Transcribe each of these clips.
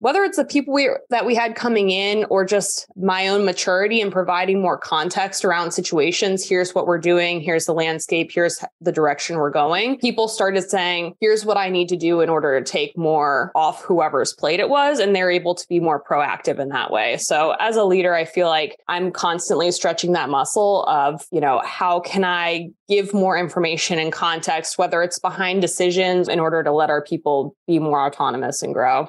whether it's the people we that we had coming in or just my own maturity and providing more context around situations here's what we're doing here's the landscape here's the direction we're going people started saying here's what i need to do in order to take more off whoever's plate it was and they're able to be more proactive in that way. So as a leader i feel like i'm constantly stretching that muscle of you know how can i give more information and context whether it's behind decisions in order to let our people be more autonomous and grow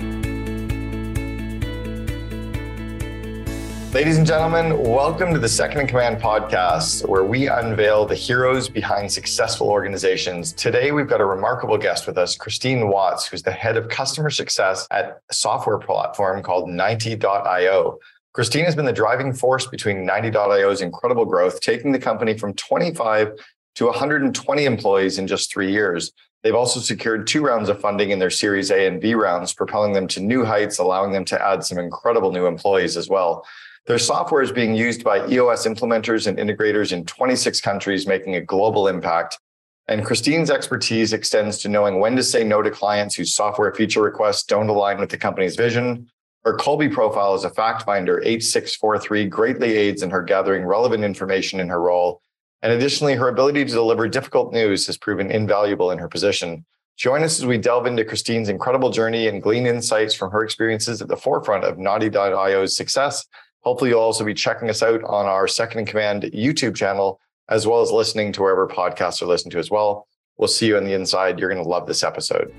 Ladies and gentlemen, welcome to the Second in Command podcast, where we unveil the heroes behind successful organizations. Today, we've got a remarkable guest with us, Christine Watts, who's the head of customer success at a software platform called Ninety.io. Christine has been the driving force between Ninety.io's incredible growth, taking the company from 25 to 120 employees in just three years. They've also secured two rounds of funding in their Series A and B rounds, propelling them to new heights, allowing them to add some incredible new employees as well. Their software is being used by EOS implementers and integrators in 26 countries, making a global impact. And Christine's expertise extends to knowing when to say no to clients whose software feature requests don't align with the company's vision. Her Kolbe profile as a fact finder, 8643, greatly aids in her gathering relevant information in her role. And additionally, her ability to deliver difficult news has proven invaluable in her position. Join us as we delve into Christine's incredible journey and glean insights from her experiences at the forefront of Ninety.io's success Hopefully, you'll also be checking us out on our Second in Command YouTube channel, as well as listening to wherever podcasts are listened to as well. We'll see you on the inside. You're going to love this episode.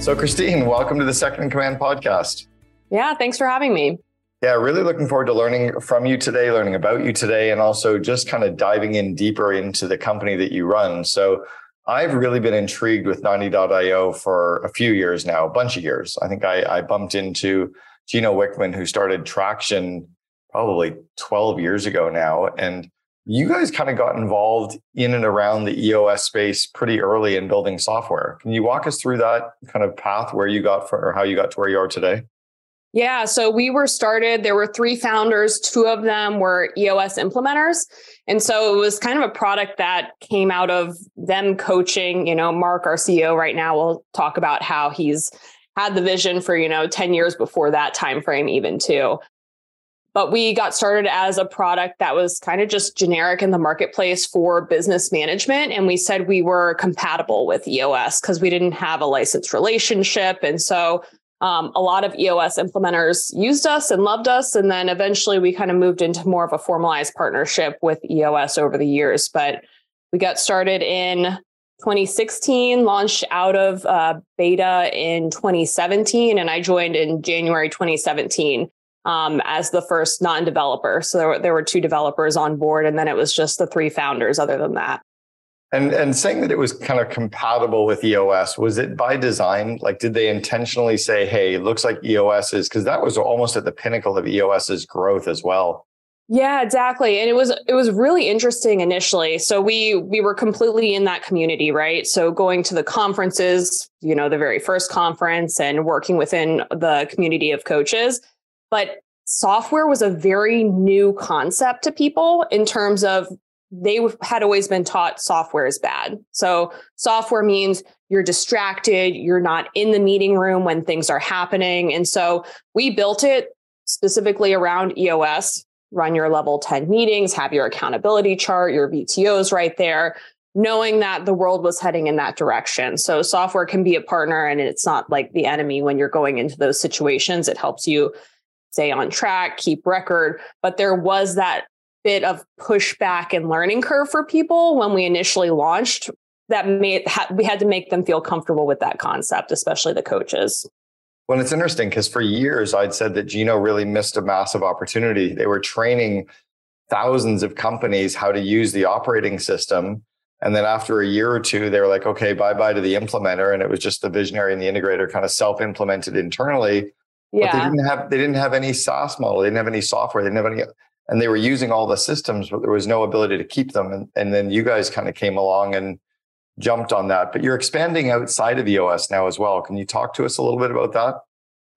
So, Christine, welcome to the Second in Command podcast. Yeah, thanks for having me. Yeah, really looking forward to learning from you today, learning about you today, and also just kind of diving in deeper into the company that you run. So, I've really been intrigued with Ninety.io for a few years now, a bunch of years. I think I, I bumped into Gino Wickman, who started Traction probably 12 years ago now. And you guys kind of got involved in and around the EOS space pretty early in building software. Can you walk us through that kind of path where you got for, or how you got to where you are today? Yeah, so we were started, there were three founders, two of them were EOS implementers. And so it was kind of a product that came out of them coaching, you know, Mark, our CEO right now, will talk about how he's had the vision for, you know, 10 years before that time frame even too. But we got started as a product that was kind of just generic in the marketplace for business management. And we said we were compatible with EOS because we didn't have a licensed relationship. And so um, a lot of EOS implementers used us and loved us. And then eventually we kind of moved into more of a formalized partnership with EOS over the years. But we got started in 2016, launched out of uh, beta in 2017, and I joined in January 2017 um, as the first non developer. So there were, there were two developers on board, and then it was just the three founders, other than that. And and saying that it was kind of compatible with EOS, was it by design? Like, did they intentionally say, "Hey, it looks like EOS is," because that was almost at the pinnacle of EOS's growth as well. Yeah, exactly. And it was it was really interesting initially. So we we were completely in that community, right? So going to the conferences, you know, the very first conference and working within the community of coaches. But software was a very new concept to people in terms of they had always been taught software is bad. So software means you're distracted, you're not in the meeting room when things are happening. And so we built it specifically around EOS, run your level 10 meetings, have your accountability chart, your VTOs right there, knowing that the world was heading in that direction. So software can be a partner and it's not like the enemy when you're going into those situations. It helps you stay on track, keep record, but there was that bit of pushback and learning curve for people when we initially launched that made ha- we had to make them feel comfortable with that concept especially the coaches well it's interesting because for years i'd said that gino really missed a massive opportunity they were training thousands of companies how to use the operating system and then after a year or two they were like okay bye bye to the implementer and it was just the visionary and the integrator kind of self implemented internally Yeah. But they didn't have they didn't have any SaaS model. They didn't have any software. They didn't have any and they were using all the systems, but there was no ability to keep them. And, and then you guys kind of came along and jumped on that. But you're expanding outside of EOS now as well. Can you talk to us a little bit about that?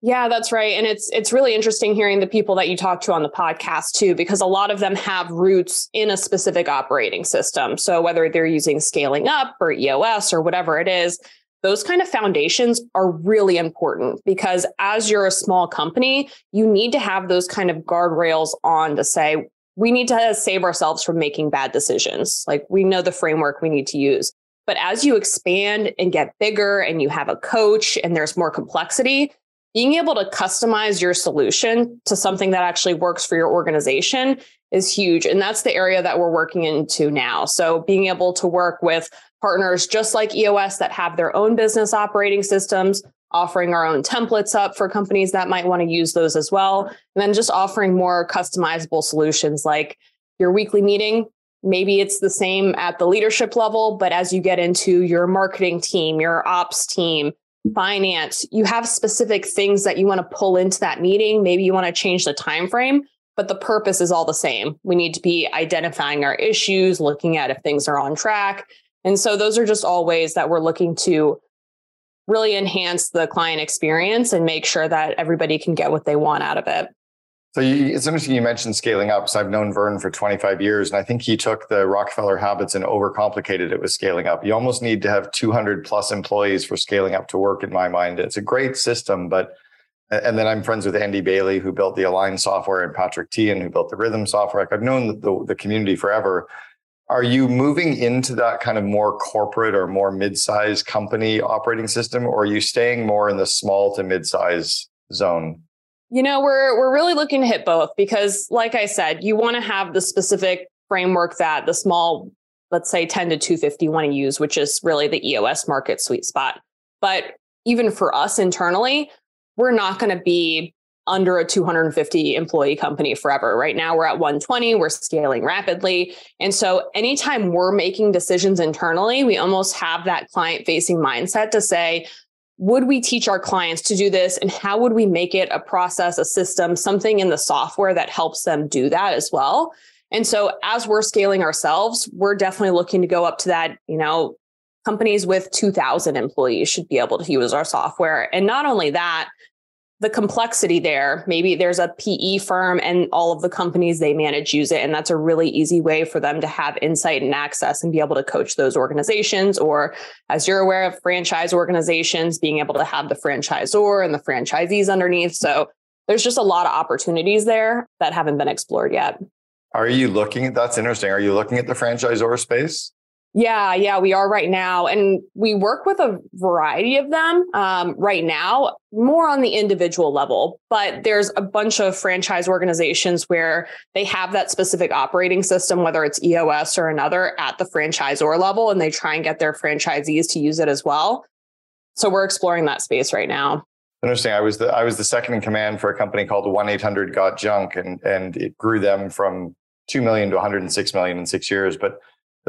Yeah, that's right. And it's it's really interesting hearing the people that you talk to on the podcast too because a lot of them have roots in a specific operating system. So whether they're using scaling up or EOS or whatever it is, those kind of foundations are really important because as you're a small company, you need to have those kind of guardrails on to say we need to save ourselves from making bad decisions. Like we know the framework we need to use. But as you expand and get bigger and you have a coach and there's more complexity, being able to customize your solution to something that actually works for your organization is huge. And that's the area that we're working into now. So being able to work with partners just like EOS that have their own business operating systems, offering our own templates up for companies that might want to use those as well. And then just offering more customizable solutions like your weekly meeting. Maybe it's the same at the leadership level, but as you get into your marketing team, your ops team, finance, you have specific things that you want to pull into that meeting. Maybe you want to change the time frame, but the purpose is all the same. We need to be identifying our issues, looking at if things are on track. And so those are just all ways that we're looking to really enhance the client experience and make sure that everybody can get what they want out of it. So you, it's interesting you mentioned scaling up. So I've known Verne for 25 years, and I think he took the Rockefeller habits and overcomplicated it with scaling up. You almost need to have 200 plus employees for scaling up to work. In my mind, it's a great system, but and then I'm friends with Andy Bailey, who built the Align software, and Patrick Thean, who built the Rhythm software. Like I've known the, the, the community forever. Are you moving into that kind of more corporate or more mid-sized company operating system, or are you staying more in the small to mid-size zone? You know, we're we're really looking to hit both because like I said, you want to have the specific framework that the small, let's say 10 to 250 want to use, which is really the EOS market sweet spot. But even for us internally, we're not going to be under a 250 employee company forever. Right now, we're at 120, we're scaling rapidly. And so, anytime we're making decisions internally, we almost have that client facing mindset to say, would we teach our clients to do this and how would we make it a process a system something in the software that helps them do that as well and so as we're scaling ourselves we're definitely looking to go up to that you know companies with 2000 employees should be able to use our software and not only that the complexity there. Maybe there's a PE firm and all of the companies they manage use it. And that's a really easy way for them to have insight and access and be able to coach those organizations. Or, as you're aware of franchise organizations, being able to have the franchisor and the franchisees underneath. So, there's just a lot of opportunities there that haven't been explored yet. Are you looking at that's interesting? Are you looking at the franchisor space? Yeah, yeah, we are right now. And we work with a variety of them um, right now, more on the individual level. But there's a bunch of franchise organizations where they have that specific operating system, whether it's EOS or another, at the franchisor level, and they try and get their franchisees to use it as well. So we're exploring that space right now. Interesting. I was the I was the second in command for a company called One Eight Hundred Got Junk, and and it grew them from two million to 106 million in six years. But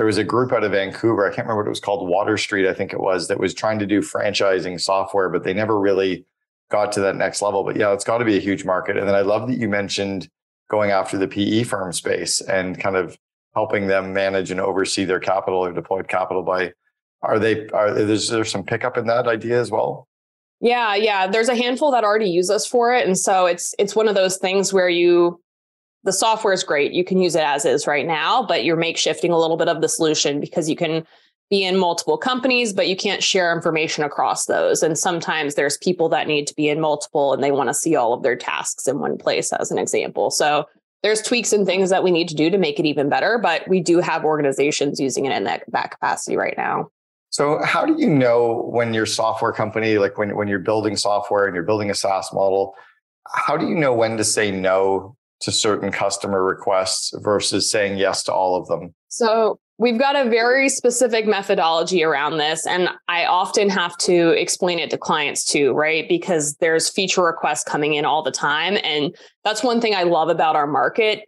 there was a group out of Vancouver. I can't remember what it was called, Water Street, I think it was, that was trying to do franchising software, but they never really got to that next level. But yeah, it's got to be a huge market. And then I love that you mentioned going after the PE firm space and kind of helping them manage and oversee their capital or deployed capital by are they are is there some pickup in that idea as well? Yeah, yeah. There's a handful that already use us for it. And so it's it's one of those things where you the software is great. You can use it as is right now, but you're makeshifting a little bit of the solution because you can be in multiple companies, but you can't share information across those. And sometimes there's people that need to be in multiple and they want to see all of their tasks in one place, as an example. So there's tweaks and things that we need to do to make it even better, but we do have organizations using it in that, that capacity right now. So how do you know when your software company, like when, when you're building software and you're building a SaaS model, how do you know when to say no to certain customer requests versus saying yes to all of them? So we've got a very specific methodology around this. And I often have to explain it to clients too, right? Because there's feature requests coming in all the time. And that's one thing I love about our market.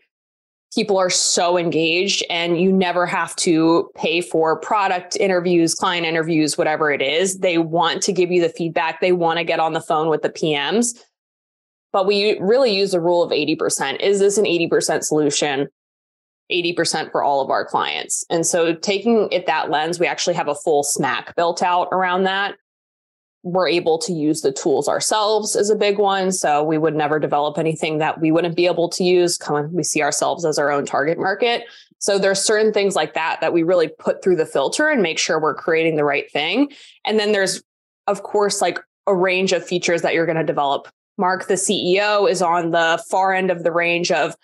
People are so engaged, and you never have to pay for product interviews, client interviews, whatever it is. They want to give you the feedback. They want to get on the phone with the PMs but we really use the rule of 80%. Is this an 80% solution? 80% for all of our clients. And so taking it that lens, we actually have a full SMAC built out around that. We're able to use the tools ourselves is a big one. So we would never develop anything that we wouldn't be able to use. Come we see ourselves as our own target market. So there's certain things like that that we really put through the filter and make sure we're creating the right thing. And then there's, of course, like a range of features that you're going to develop. Mark, the CEO, is on the far end of the range of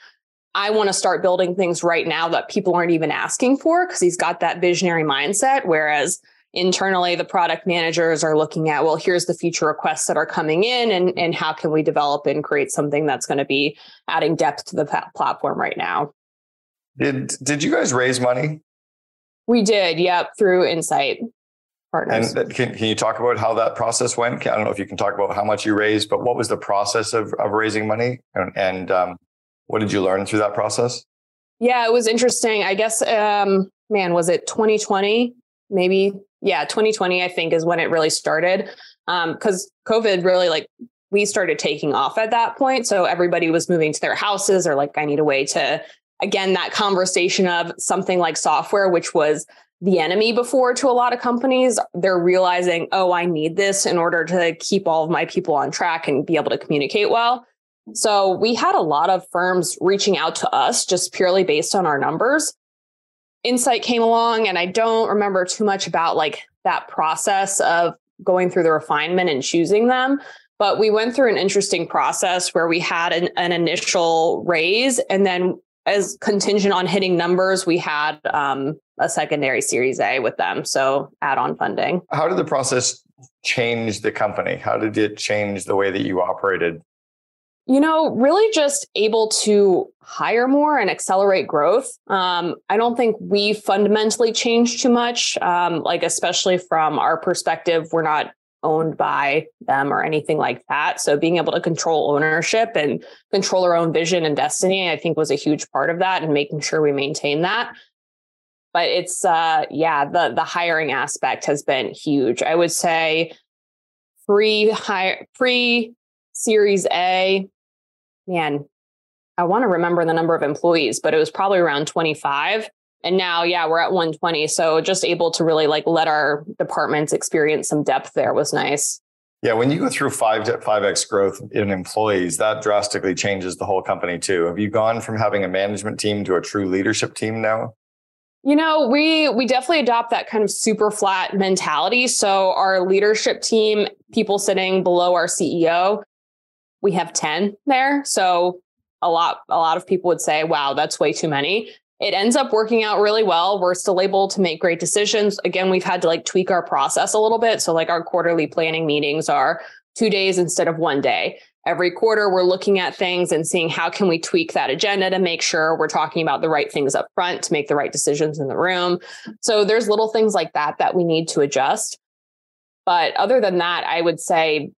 I want to start building things right now that people aren't even asking for because he's got that visionary mindset. Whereas internally, the product managers are looking at, well, here's the feature requests that are coming in and, and how can we develop and create something that's going to be adding depth to the platform right now. Did, did you guys raise money? We did, yep, through Insight partners. And can, can you talk about how that process went? I don't know if you can talk about how much you raised, but what was the process of, of raising money? And, and um, what did you learn through that process? Yeah, it was interesting. I guess, um, man, was it 2020? Maybe, yeah, 2020, I think is when it really started. Because um, COVID really like we started taking off at that point. So everybody was moving to their houses or like, I need a way to, again, that conversation of something like software, which was the enemy before to a lot of companies. They're realizing, oh, I need this in order to keep all of my people on track and be able to communicate well. So we had a lot of firms reaching out to us just purely based on our numbers. Insight came along, and I don't remember too much about like that process of going through the refinement and choosing them. But we went through an interesting process where we had an, an initial raise, and then as contingent on hitting numbers, we had um, a secondary Series A with them. So add-on funding. How did the process change the company? How did it change the way that you operated? You know, really just able to hire more and accelerate growth. Um, I don't think we fundamentally changed too much. Um, like, especially from our perspective, we're not owned by them or anything like that. So being able to control ownership and control our own vision and destiny, I think was a huge part of that and making sure we maintain that. But it's uh yeah, the the hiring aspect has been huge. I would say pre hire pre series A, man, I want to remember the number of employees, but it was probably around 25. And now, yeah, we're at 120. So just able to really like let our departments experience some depth there was nice. Yeah, when you go through five to five x growth in employees, that drastically changes the whole company too. Have you gone from having a management team to a true leadership team now? You know, we we definitely adopt that kind of super flat mentality. So our leadership team, people sitting below our CEO, we have 10 there. So a lot, a lot of people would say, wow, that's way too many. It ends up working out really well. We're still able to make great decisions. Again, we've had to like tweak our process a little bit. So like our quarterly planning meetings are two days instead of one day. Every quarter, we're looking at things and seeing how can we tweak that agenda to make sure we're talking about the right things up front to make the right decisions in the room. So there's little things like that that we need to adjust. But other than that, I would say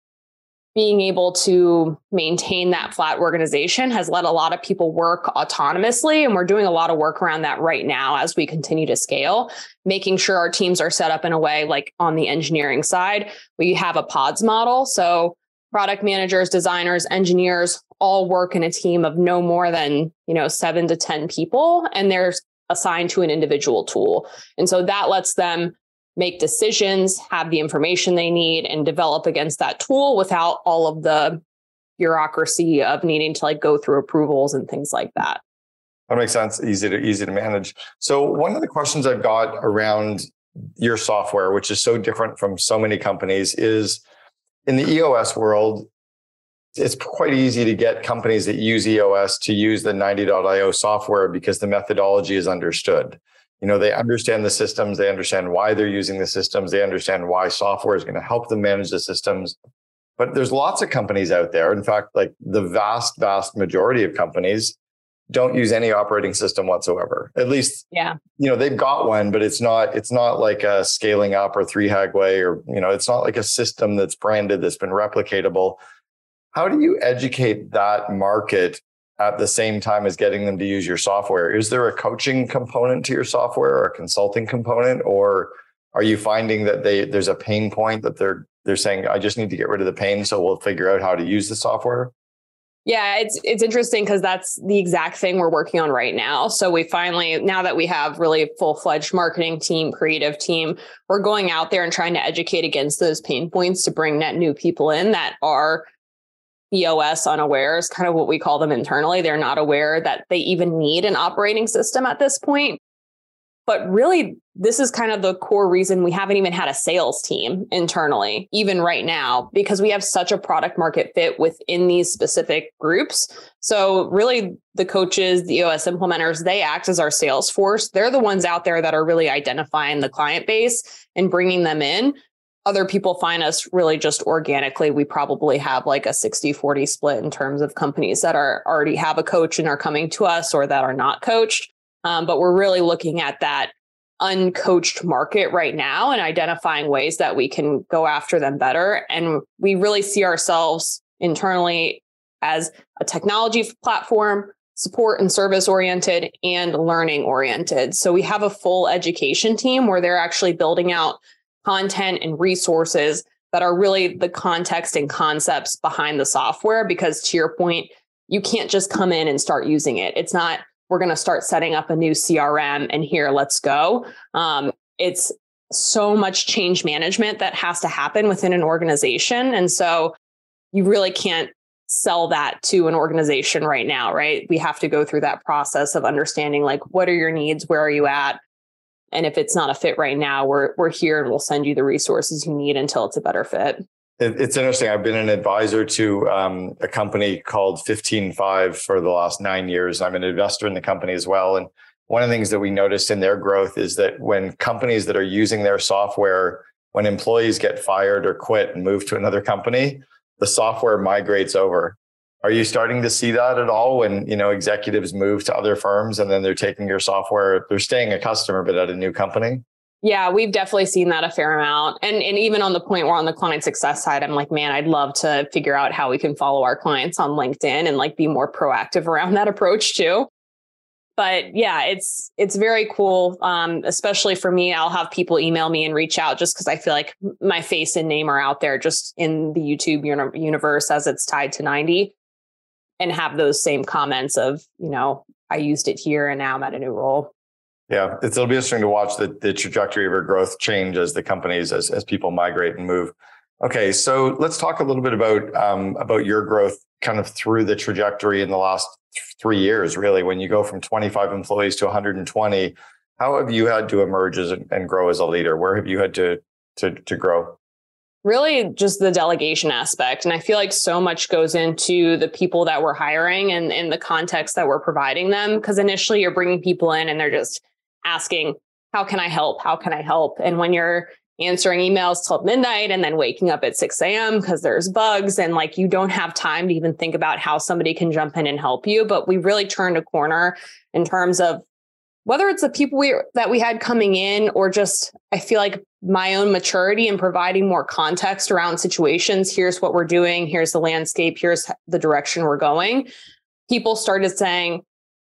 being able to maintain that flat organization has let a lot of people work autonomously. And we're doing a lot of work around that right now as we continue to scale, making sure our teams are set up in a way like on the engineering side, we have a pods model. So product managers, designers, engineers all work in a team of no more than, you know, seven to 10 people. And they're assigned to an individual tool. And so that lets them make decisions, have the information they need, and develop against that tool without all of the bureaucracy of needing to like go through approvals and things like that. That makes sense. Easy to easy to manage. So one of the questions I've got around your software, which is so different from so many companies, is in the EOS world, it's quite easy to get companies that use EOS to use the Ninety.io software because the methodology is understood you know they understand the systems they understand why they're using the systems they understand why software is going to help them manage the systems. But there's lots of companies out there. In fact like the vast vast majority of companies don't use any operating system whatsoever. At least yeah. you know they've got one but it's not it's not like a scaling up or three hagway or you know it's not like a system that's branded that's been replicatable. How do you educate that market at the same time as getting them to use your software. Is there a coaching component to your software or a consulting component, or are you finding that they there's a pain point that they're they're saying I just need to get rid of the pain, so we'll figure out how to use the software? Yeah, it's it's interesting because that's the exact thing we're working on right now. So we finally, now that we have really full fledged marketing team, creative team, we're going out there and trying to educate against those pain points to bring net new people in that are EOS unaware is kind of what we call them internally. They're not aware that they even need an operating system at this point. But really, this is kind of the core reason we haven't even had a sales team internally, even right now, because we have such a product market fit within these specific groups. So, really, the coaches, the OS implementers, they act as our sales force. They're the ones out there that are really identifying the client base and bringing them in. Other people find us really just organically. We probably have like a 60 40 split in terms of companies that are already have a coach and are coming to us or that are not coached. Um, but we're really looking at that uncoached market right now and identifying ways that we can go after them better. And we really see ourselves internally as a technology platform, support and service oriented, and learning oriented. So we have a full education team where they're actually building out content and resources that are really the context and concepts behind the software. Because to your point, you can't just come in and start using it. It's not we're going to start setting up a new CRM and here, let's go. Um, it's so much change management that has to happen within an organization. And so you really can't sell that to an organization right now, right? We have to go through that process of understanding like what are your needs, where are you at? And if it's not a fit right now, we're we're here and we'll send you the resources you need until it's a better fit it's interesting. I've been an advisor to um, a company called 15Five for the last nine years. I'm an investor in the company as well. And one of the things that we noticed in their growth is that when companies that are using their software, when employees get fired or quit and move to another company, the software migrates over. Are you starting to see that at all when you know executives move to other firms and then they're taking your software, they're staying a customer but at a new company? Yeah, we've definitely seen that a fair amount. And and even on the point where on the client success side, I'm like, man, I'd love to figure out how we can follow our clients on LinkedIn and like be more proactive around that approach too. But yeah, it's it's very cool. Um, especially for me, I'll have people email me and reach out just because I feel like my face and name are out there just in the YouTube uni- universe as it's tied to 90 and have those same comments of, you know, I used it here and now I'm at a new role. Yeah, it'll be interesting to watch the, the trajectory of your growth change as the companies as as people migrate and move. Okay, so let's talk a little bit about um, about your growth, kind of through the trajectory in the last th- three years. Really, when you go from 25 employees to 120, how have you had to emerge as, and grow as a leader? Where have you had to to to grow? Really just the delegation aspect. And I feel like so much goes into the people that we're hiring and in the context that we're providing them. Because initially you're bringing people in and they're just asking, how can I help? How can I help? And when you're answering emails till midnight and then waking up at 6 a.m. because there's bugs and like you don't have time to even think about how somebody can jump in and help you. But we really turned a corner in terms of whether it's the people we that we had coming in or just I feel like my own maturity and providing more context around situations. Here's what we're doing. Here's the landscape. Here's the direction we're going. People started saying,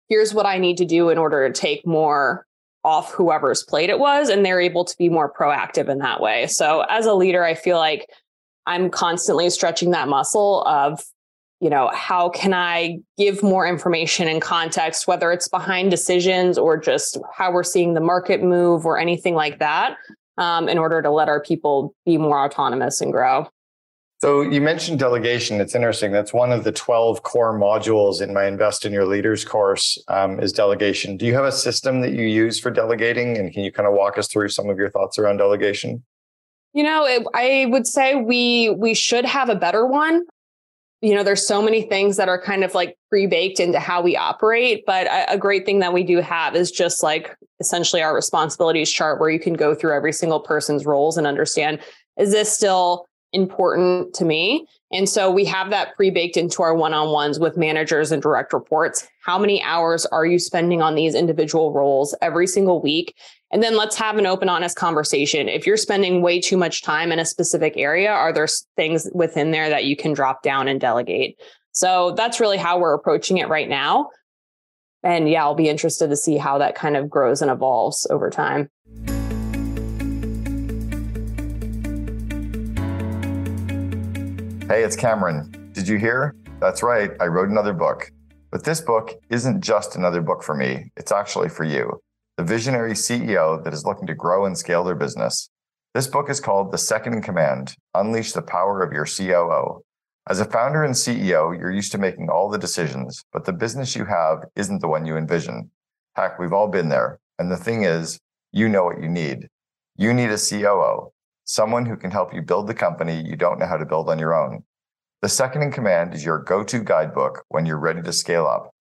here's what I need to do in order to take more off whoever's plate it was and they're able to be more proactive in that way so as a leader i feel like i'm constantly stretching that muscle of you know how can i give more information and context whether it's behind decisions or just how we're seeing the market move or anything like that um, in order to let our people be more autonomous and grow so you mentioned delegation. It's interesting. That's one of the 12 core modules in my Invest in Your Leaders course um, is delegation. Do you have a system that you use for delegating? And can you kind of walk us through some of your thoughts around delegation? You know, it, I would say we we should have a better one. You know, there's so many things that are kind of like pre-baked into how we operate, but a, a great thing that we do have is just like essentially our responsibilities chart where you can go through every single person's roles and understand is this still important to me. And so we have that pre baked into our one on ones with managers and direct reports. How many hours are you spending on these individual roles every single week? And then let's have an open, honest conversation. If you're spending way too much time in a specific area, are there things within there that you can drop down and delegate? So that's really how we're approaching it right now. And yeah, I'll be interested to see how that kind of grows and evolves over time. Hey, it's Cameron. Did you hear? That's right, I wrote another book. But this book isn't just another book for me, it's actually for you, the visionary CEO that is looking to grow and scale their business. This book is called The Second in Command Unleash the Power of Your COO. As a founder and CEO, you're used to making all the decisions, but the business you have isn't the one you envision. Heck, we've all been there. And the thing is, you know what you need. You need a COO, someone who can help you build the company you don't know how to build on your own. The second in command is your go to guidebook when you're ready to scale up.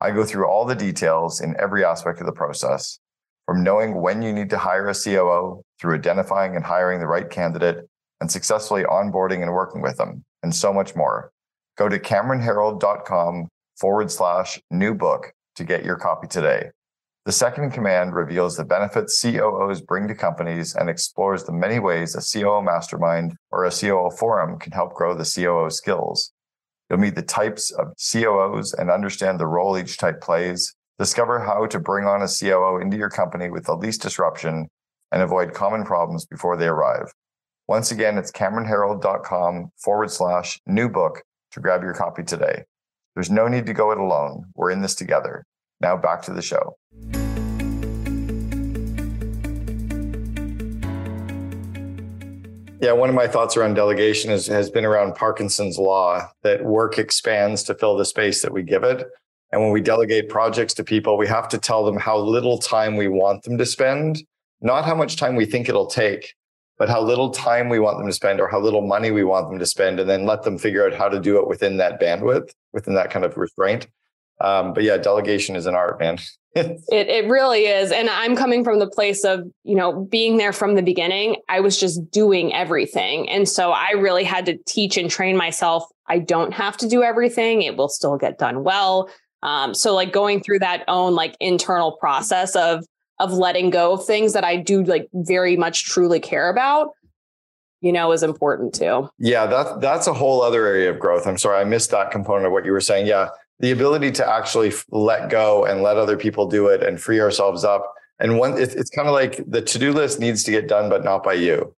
I go through all the details in every aspect of the process, from knowing when you need to hire a COO through identifying and hiring the right candidate and successfully onboarding and working with them, and so much more. Go to CameronHerold.com forward slash new book to get your copy today. The second command reveals the benefits COOs bring to companies and explores the many ways a COO mastermind or a COO forum can help grow the COO skills. You'll meet the types of COOs and understand the role each type plays. Discover how to bring on a COO into your company with the least disruption and avoid common problems before they arrive. Once again, it's CameronHerold.com forward slash new book to grab your copy today. There's no need to go it alone. We're in this together. Now back to the show. Yeah, one of my thoughts around delegation is, has been around Parkinson's law that work expands to fill the space that we give it. And when we delegate projects to people, we have to tell them how little time we want them to spend, not how much time we think it'll take, but how little time we want them to spend or how little money we want them to spend, and then let them figure out how to do it within that bandwidth, within that kind of restraint. Um, but yeah, delegation is an art, man. It it really is, and I'm coming from the place of you know being there from the beginning. I was just doing everything, and so I really had to teach and train myself. I don't have to do everything; it will still get done well. Um, so like going through that own like internal process of of letting go of things that I do like very much truly care about you know is important too. Yeah, that that's a whole other area of growth. I'm sorry I missed that component of what you were saying. Yeah, the ability to actually let go and let other people do it and free ourselves up. And one, it's, it's kind of like the to do list needs to get done, but not by you.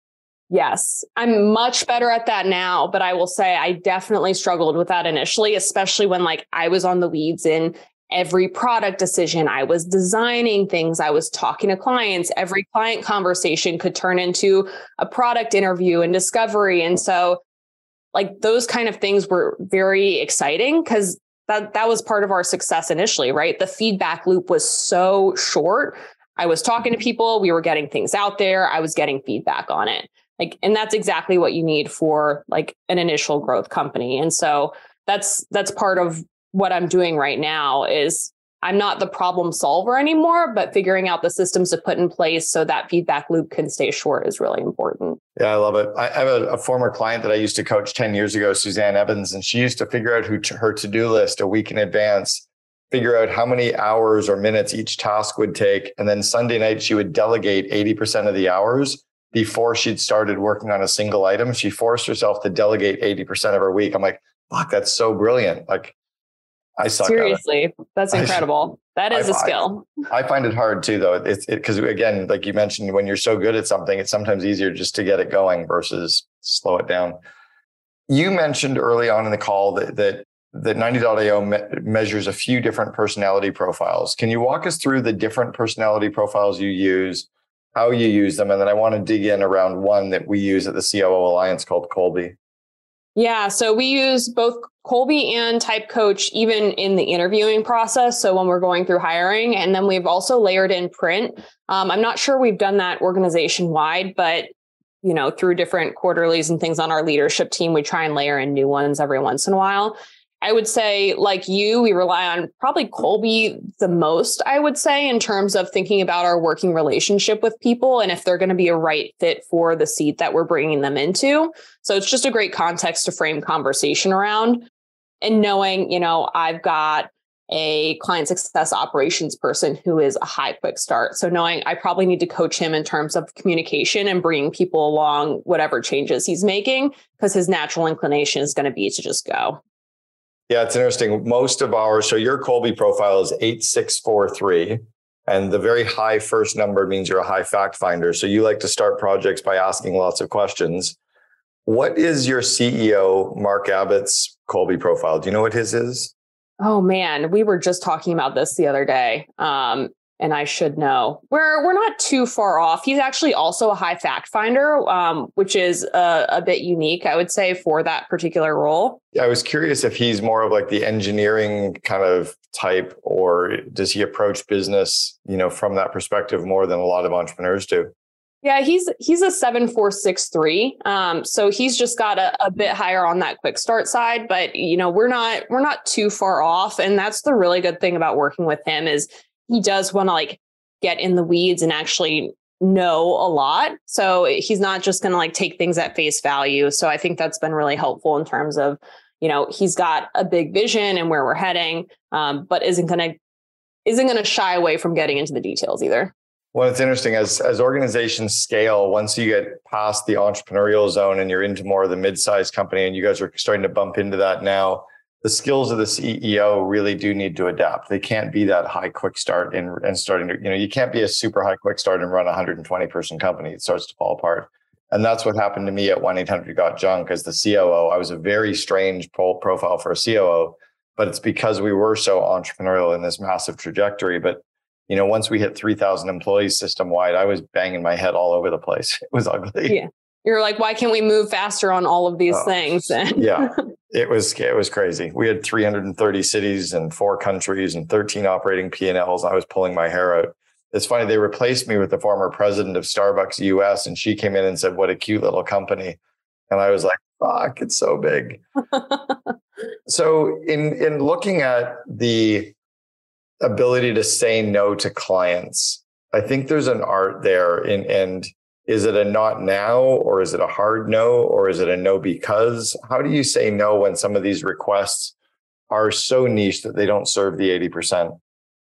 Yes, I'm much better at that now, but I will say I definitely struggled with that initially, especially when like I was on the weeds in every product decision. I was designing things, I was talking to clients. Every client conversation could turn into a product interview and discovery. And so like those kind of things were very exciting because that that was part of our success initially, right? The feedback loop was so short. I was talking to people, we were getting things out there, I was getting feedback on it. Like and that's exactly what you need for like an initial growth company. And so that's that's part of what I'm doing right now is I'm not the problem solver anymore, but figuring out the systems to put in place so that feedback loop can stay short is really important. Yeah, I love it. I have a, a former client that I used to coach 10 years ago, Suzanne Evans, and she used to figure out who to, her to do list a week in advance, figure out how many hours or minutes each task would take. And then Sunday night, she would delegate 80% of the hours before she'd started working on a single item. She forced herself to delegate 80% of her week. I'm like, fuck, that's so brilliant. Like, I suck Seriously, that's incredible. That is I, a skill. I, I, find it hard too, though. It's because it, again, like you mentioned, when you're so good at something, it's sometimes easier just to get it going versus slow it down. You mentioned early on in the call that that that Ninety.io me- measures a few different personality profiles. Can you walk us through the different personality profiles you use, how you use them, and then I want to dig in around one that we use at the COO Alliance called Kolbe. Yeah, so we use both Kolbe and Type Coach even in the interviewing process. So when we're going through hiring, and then we've also layered in print. Um, I'm not sure we've done that organization wide, but you know, through different quarterlies and things on our leadership team, we try and layer in new ones every once in a while. I would say, like you, we rely on probably Kolbe the most, I would say, in terms of thinking about our working relationship with people and if they're going to be a right fit for the seat that we're bringing them into. So it's just a great context to frame conversation around. And knowing, you know, I've got a client success operations person who is a high quick start. So knowing I probably need to coach him in terms of communication and bringing people along whatever changes he's making because his natural inclination is going to be to just go. Yeah, it's interesting. Most of our, so your Kolbe profile is 8643. And the very high first number means you're a high fact finder. So you like to start projects by asking lots of questions. What is your CEO, Mark Abbott's Kolbe profile? Do you know what his is? Oh man, we were just talking about this the other day. Um, and I should know. We're we're not too far off. He's actually also a high fact finder, um, which is a, a, bit unique, I would say, for that particular role. I was curious if he's more of like the engineering kind of type, or does he approach business, you know, from that perspective more than a lot of entrepreneurs do? Yeah, he's he's a seven four six three. Um, so he's just got a, a bit higher on that quick start side, but you know we're not we're not too far off, and that's the really good thing about working with him is he does want to like get in the weeds and actually know a lot. So he's not just going to like take things at face value. So I think that's been really helpful in terms of, you know, he's got a big vision and where we're heading, um, but isn't going to isn't going to shy away from getting into the details either. Well, it's interesting as as organizations scale. Once you get past the entrepreneurial zone and you're into more of the mid-sized company, and you guys are starting to bump into that now the skills of the CEO really do need to adapt. They can't be that high quick start and, and starting to, you know, you can't be a super high quick start and run a 120 person company. It starts to fall apart. And that's what happened to me at 1 800 Got Junk as the COO. I was a very strange pro- profile for a COO, but it's because we were so entrepreneurial in this massive trajectory. But, you know, once we hit 3,000 employees system wide, I was banging my head all over the place. It was ugly. Yeah. You're like, why can't we move faster on all of these oh, things? yeah. It was it was crazy. We had 330 cities and four countries and 13 operating P&Ls. I was pulling my hair out. It's funny they replaced me with the former president of Starbucks US and she came in and said what a cute little company. And I was like, fuck, it's so big. so in in looking at the ability to say no to clients, I think there's an art there in and is it a not now or is it a hard no or is it a no because? How do you say no when some of these requests are so niche that they don't serve the 80%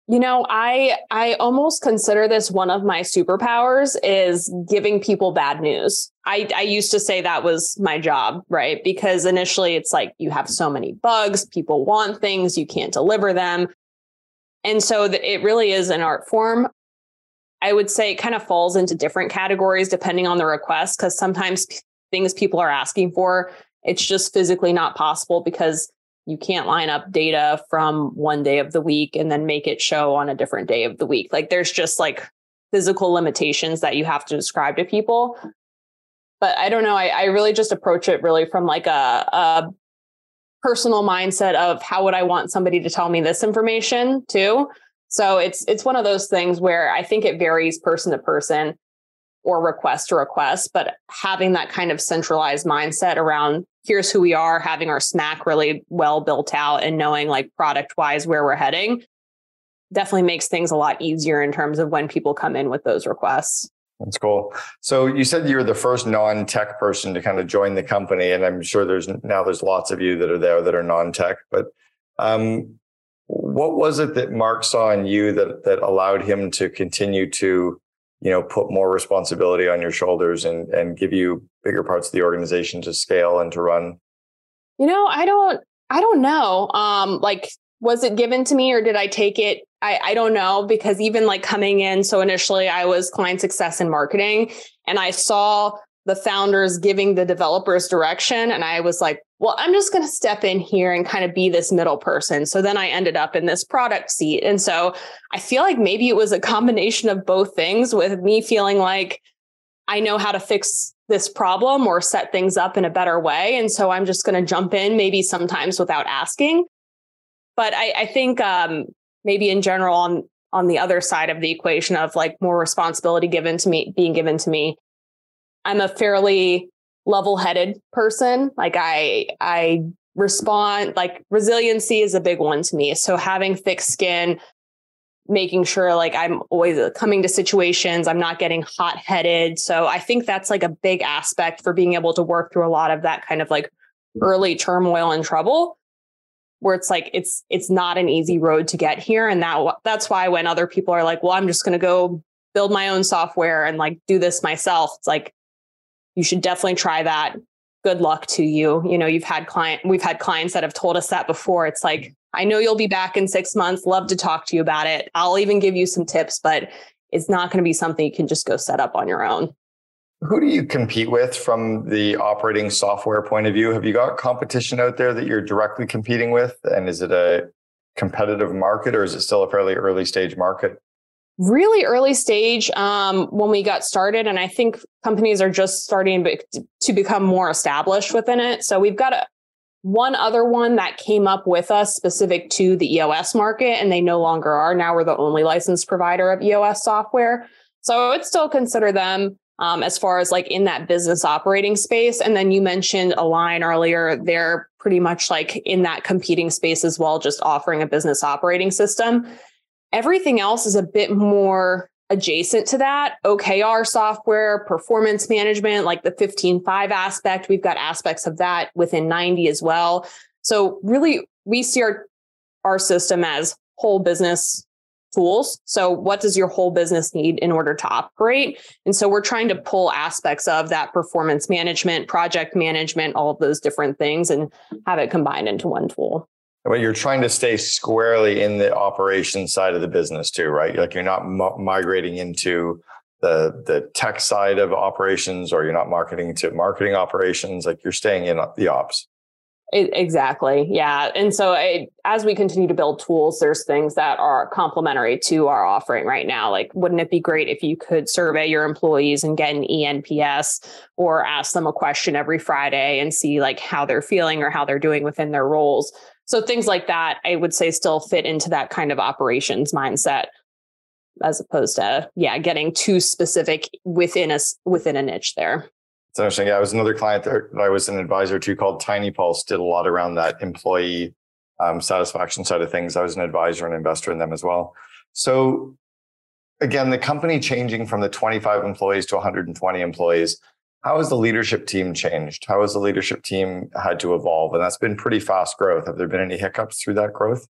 you know i i almost consider this one of my superpowers is giving people bad news. I i used to say that was my job right? Because initially it's like you have so many bugs people want things you can't deliver them. And so it really is an art form I would say it kind of falls into different categories depending on the request because sometimes p- things people are asking for, it's just physically not possible because you can't line up data from one day of the week and then make it show on a different day of the week. Like there's just like physical limitations that you have to describe to people. But I don't know. I, I really just approach it really from like a, a personal mindset of how would I want somebody to tell me this information too. So it's it's one of those things where I think it varies person to person or request to request, but having that kind of centralized mindset around here's who we are, having our SMAC really well built out and knowing like product wise where we're heading definitely makes things a lot easier in terms of when people come in with those requests. That's cool. So you said you were the first non-tech person to kind of join the company, and I'm sure there's now there's lots of you that are there that are non-tech. But um, what was it that Mark saw in you that that allowed him to continue to, you know, put more responsibility on your shoulders and and give you bigger parts of the organization to scale and to run? You know, I don't I don't know. Um like was it given to me or did I take it? I, I don't know because even like coming in, so initially I was client success and marketing, and I saw the founders giving the developers direction. And I was like, well, I'm just going to step in here and kind of be this middle person. So then I ended up in this product seat. And so I feel like maybe it was a combination of both things with me feeling like I know how to fix this problem or set things up in a better way. And so I'm just going to jump in, maybe sometimes without asking. But I, I think um, maybe in general, on on the other side of the equation of like more responsibility given to me, being given to me, I'm a fairly level-headed person. Like I I respond like resiliency is a big one to me. So having thick skin, making sure like I'm always uh, coming to situations, I'm not getting hot-headed. So I think that's like a big aspect for being able to work through a lot of that kind of like early turmoil and trouble where it's like it's it's not an easy road to get here and that that's why when other people are like well I'm just going to go build my own software and like do this myself it's like you should definitely try that. Good luck to you. You know, you've had client, we've had clients that have told us that before. It's like, I know you'll be back in six months. Love to talk to you about it. I'll even give you some tips, but it's not going to be something you can just go set up on your own. Who do you compete with from the operating software point of view? Have you got competition out there that you're directly competing with? And is it a competitive market or is it still a fairly early stage market? Really early stage um, when we got started. And I think companies are just starting to become more established within it. So we've got a, one other one that came up with us specific to the EOS market, and they no longer are. Now we're the only licensed provider of EOS software. So I would still consider them um, as far as like in that business operating space. And then you mentioned Align earlier. They're pretty much like in that competing space as well, just offering a business operating system. Everything else is a bit more adjacent to that OKR software, performance management, like the 15Five aspect. We've got aspects of that within 90 as well. So really we see our, our system as whole business tools. So, what does your whole business need in order to operate? And so, we're trying to pull aspects of that performance management, project management, all of those different things and have it combined into one tool. But you're trying to stay squarely in the operations side of the business too, right? Like you're not m- migrating into the the tech side of operations, or you're not marketing to marketing operations. Like you're staying in the ops. It, exactly. Yeah. And so as we continue to build tools, there's things that are complementary to our offering right now. Like, wouldn't it be great if you could survey your employees and get an ENPS or ask them a question every Friday and see like how they're feeling or how they're doing within their roles? So things like that, I would say still fit into that kind of operations mindset as opposed to, yeah, getting too specific within a, within a niche there. It's interesting. Yeah, I was another client that I was an advisor to called Tiny Pulse, did a lot around that employee um, satisfaction side of things. I was an advisor and investor in them as well. So again, the company changing from the 25 employees to 120 employees, how has the leadership team changed? How has the leadership team had to evolve? And that's been pretty fast growth. Have there been any hiccups through that growth?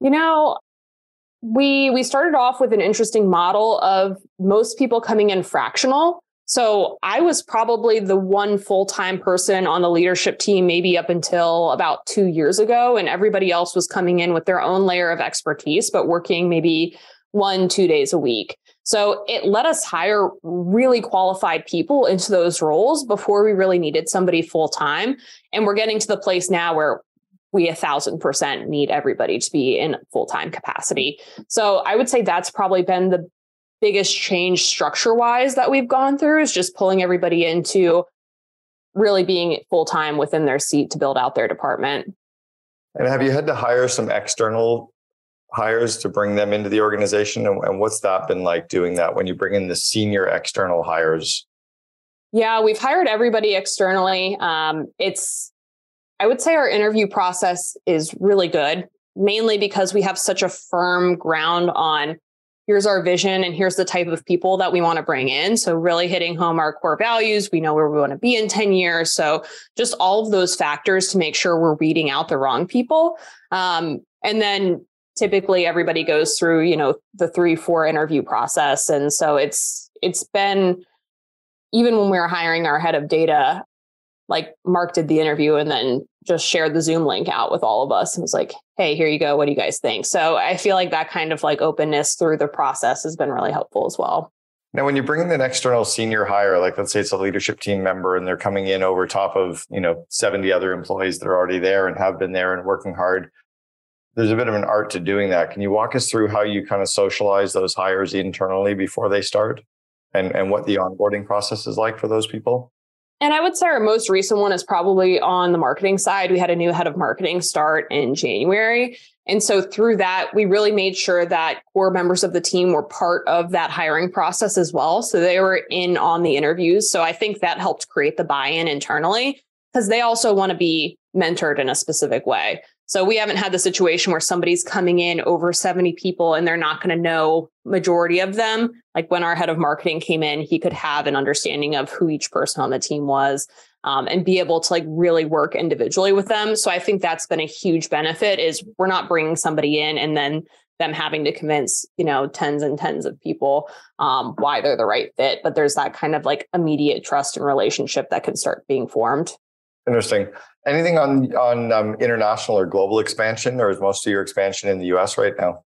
You know, we we started off with an interesting model of most people coming in fractional so I was probably the one full time person on the leadership team, maybe up until about two years ago. And everybody else was coming in with their own layer of expertise, but working maybe one, two days a week. So it let us hire really qualified people into those roles before we really needed somebody full time. And we're getting to the place now where we a thousand percent need everybody to be in full time capacity. So I would say that's probably been the biggest change structure wise that we've gone through is just pulling everybody into really being full time within their seat to build out their department. And have you had to hire some external hires to bring them into the organization? And, and what's that been like doing that when you bring in the senior external hires? Yeah, we've hired everybody externally. Um, it's, I would say our interview process is really good, mainly because we have such a firm ground on here's our vision and here's the type of people that we want to bring in. So really hitting home our core values. We know where we want to be in 10 years. So just all of those factors to make sure we're weeding out the wrong people. Um, and then typically everybody goes through, you know, the three, four interview process. And so it's, it's been, even when we were hiring our head of data, like Mark did the interview and then just shared the Zoom link out with all of us and was like, hey, here you go. What do you guys think? So I feel like that kind of like openness through the process has been really helpful as well. Now, when you bring in an external senior hire, like let's say it's a leadership team member and they're coming in over top of, you know, 70 other employees that are already there and have been there and working hard, there's a bit of an art to doing that. Can you walk us through how you kind of socialize those hires internally before they start and, and what the onboarding process is like for those people? And I would say our most recent one is probably on the marketing side. We had a new head of marketing start in January. And so through that, we really made sure that core members of the team were part of that hiring process as well. So they were in on the interviews. So I think that helped create the buy in internally because they also want to be mentored in a specific way. So we haven't had the situation where somebody's coming in over 70 people and they're not going to know majority of them. Like when our head of marketing came in, he could have an understanding of who each person on the team was um, and be able to like really work individually with them. So I think that's been a huge benefit is we're not bringing somebody in and then them having to convince you know tens and tens of people um, why they're the right fit but there's that kind of like immediate trust and relationship that can start being formed interesting Anything on on um, international or global expansion, or is most of your expansion in the U.S. right now?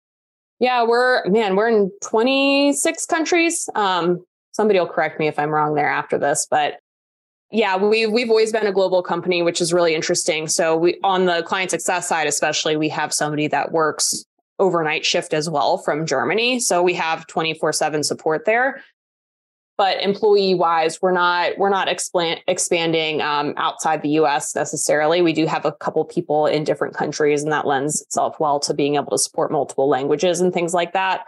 Yeah, we're man, we're in 26 countries. Um, somebody will correct me if I'm wrong there after this, but yeah, we've we've always been a global company, which is really interesting. So we on the client success side, especially, we have somebody that works overnight shift as well from Germany. So we have 24/7 support there. But employee wise, we're not we're not expand, expanding um, outside the U.S. necessarily. We do have a couple people in different countries, and that lends itself well to being able to support multiple languages and things like that.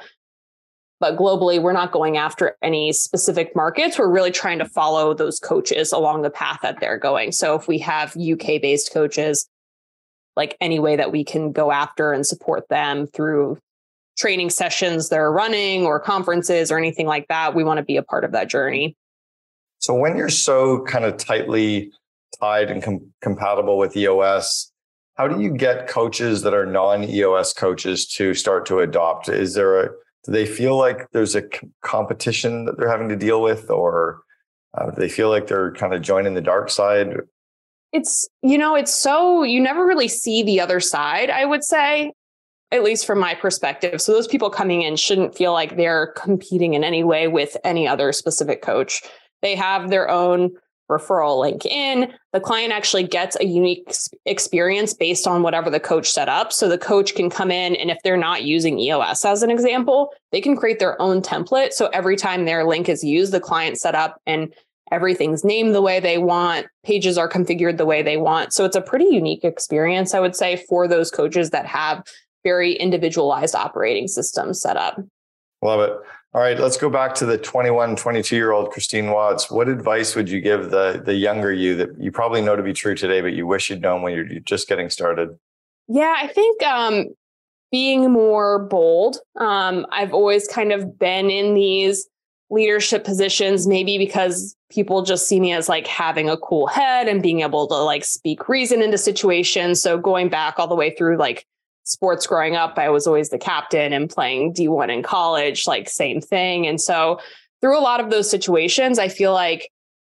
But globally, we're not going after any specific markets. We're really trying to follow those coaches along the path that they're going. So if we have UK based coaches, like any way that we can go after and support them through training sessions they're running or conferences or anything like that, we want to be a part of that journey. So when you're so kind of tightly tied and com- compatible with EOS, how do you get coaches that are non-EOS coaches to start to adopt? Is there a do they feel like there's a competition that they're having to deal with or uh, do they feel like they're kind of joining the dark side it's you know it's so you never really see the other side i would say at least from my perspective so those people coming in shouldn't feel like they're competing in any way with any other specific coach they have their own referral link in. The client actually gets a unique experience based on whatever the coach set up. So the coach can come in and if they're not using EOS as an example, they can create their own template. So every time their link is used, the client set up and everything's named the way they want, pages are configured the way they want. So it's a pretty unique experience, I would say, for those coaches that have very individualized operating system set up. Love it. All right, let's go back to the 21, 22 year old Christine Watts. What advice would you give the, the younger you that you probably know to be true today, but you wish you'd known when you're just getting started? Yeah, I think um, being more bold. Um, I've always kind of been in these leadership positions, maybe because people just see me as like having a cool head and being able to like speak reason into situations. So going back all the way through like sports growing up, I was always the captain and playing D1 in college, like same thing. And so through a lot of those situations, I feel like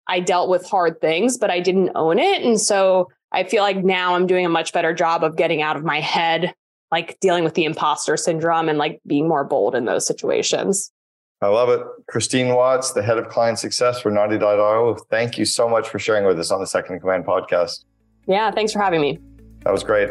I dealt with hard things, but I didn't own it. And so I feel like now I'm doing a much better job of getting out of my head, like dealing with the imposter syndrome and like being more bold in those situations. I love it. Christine Watts, the head of client success for Ninety.io. Thank you so much for sharing with us on the Second in Command podcast. Yeah, thanks for having me. That was great.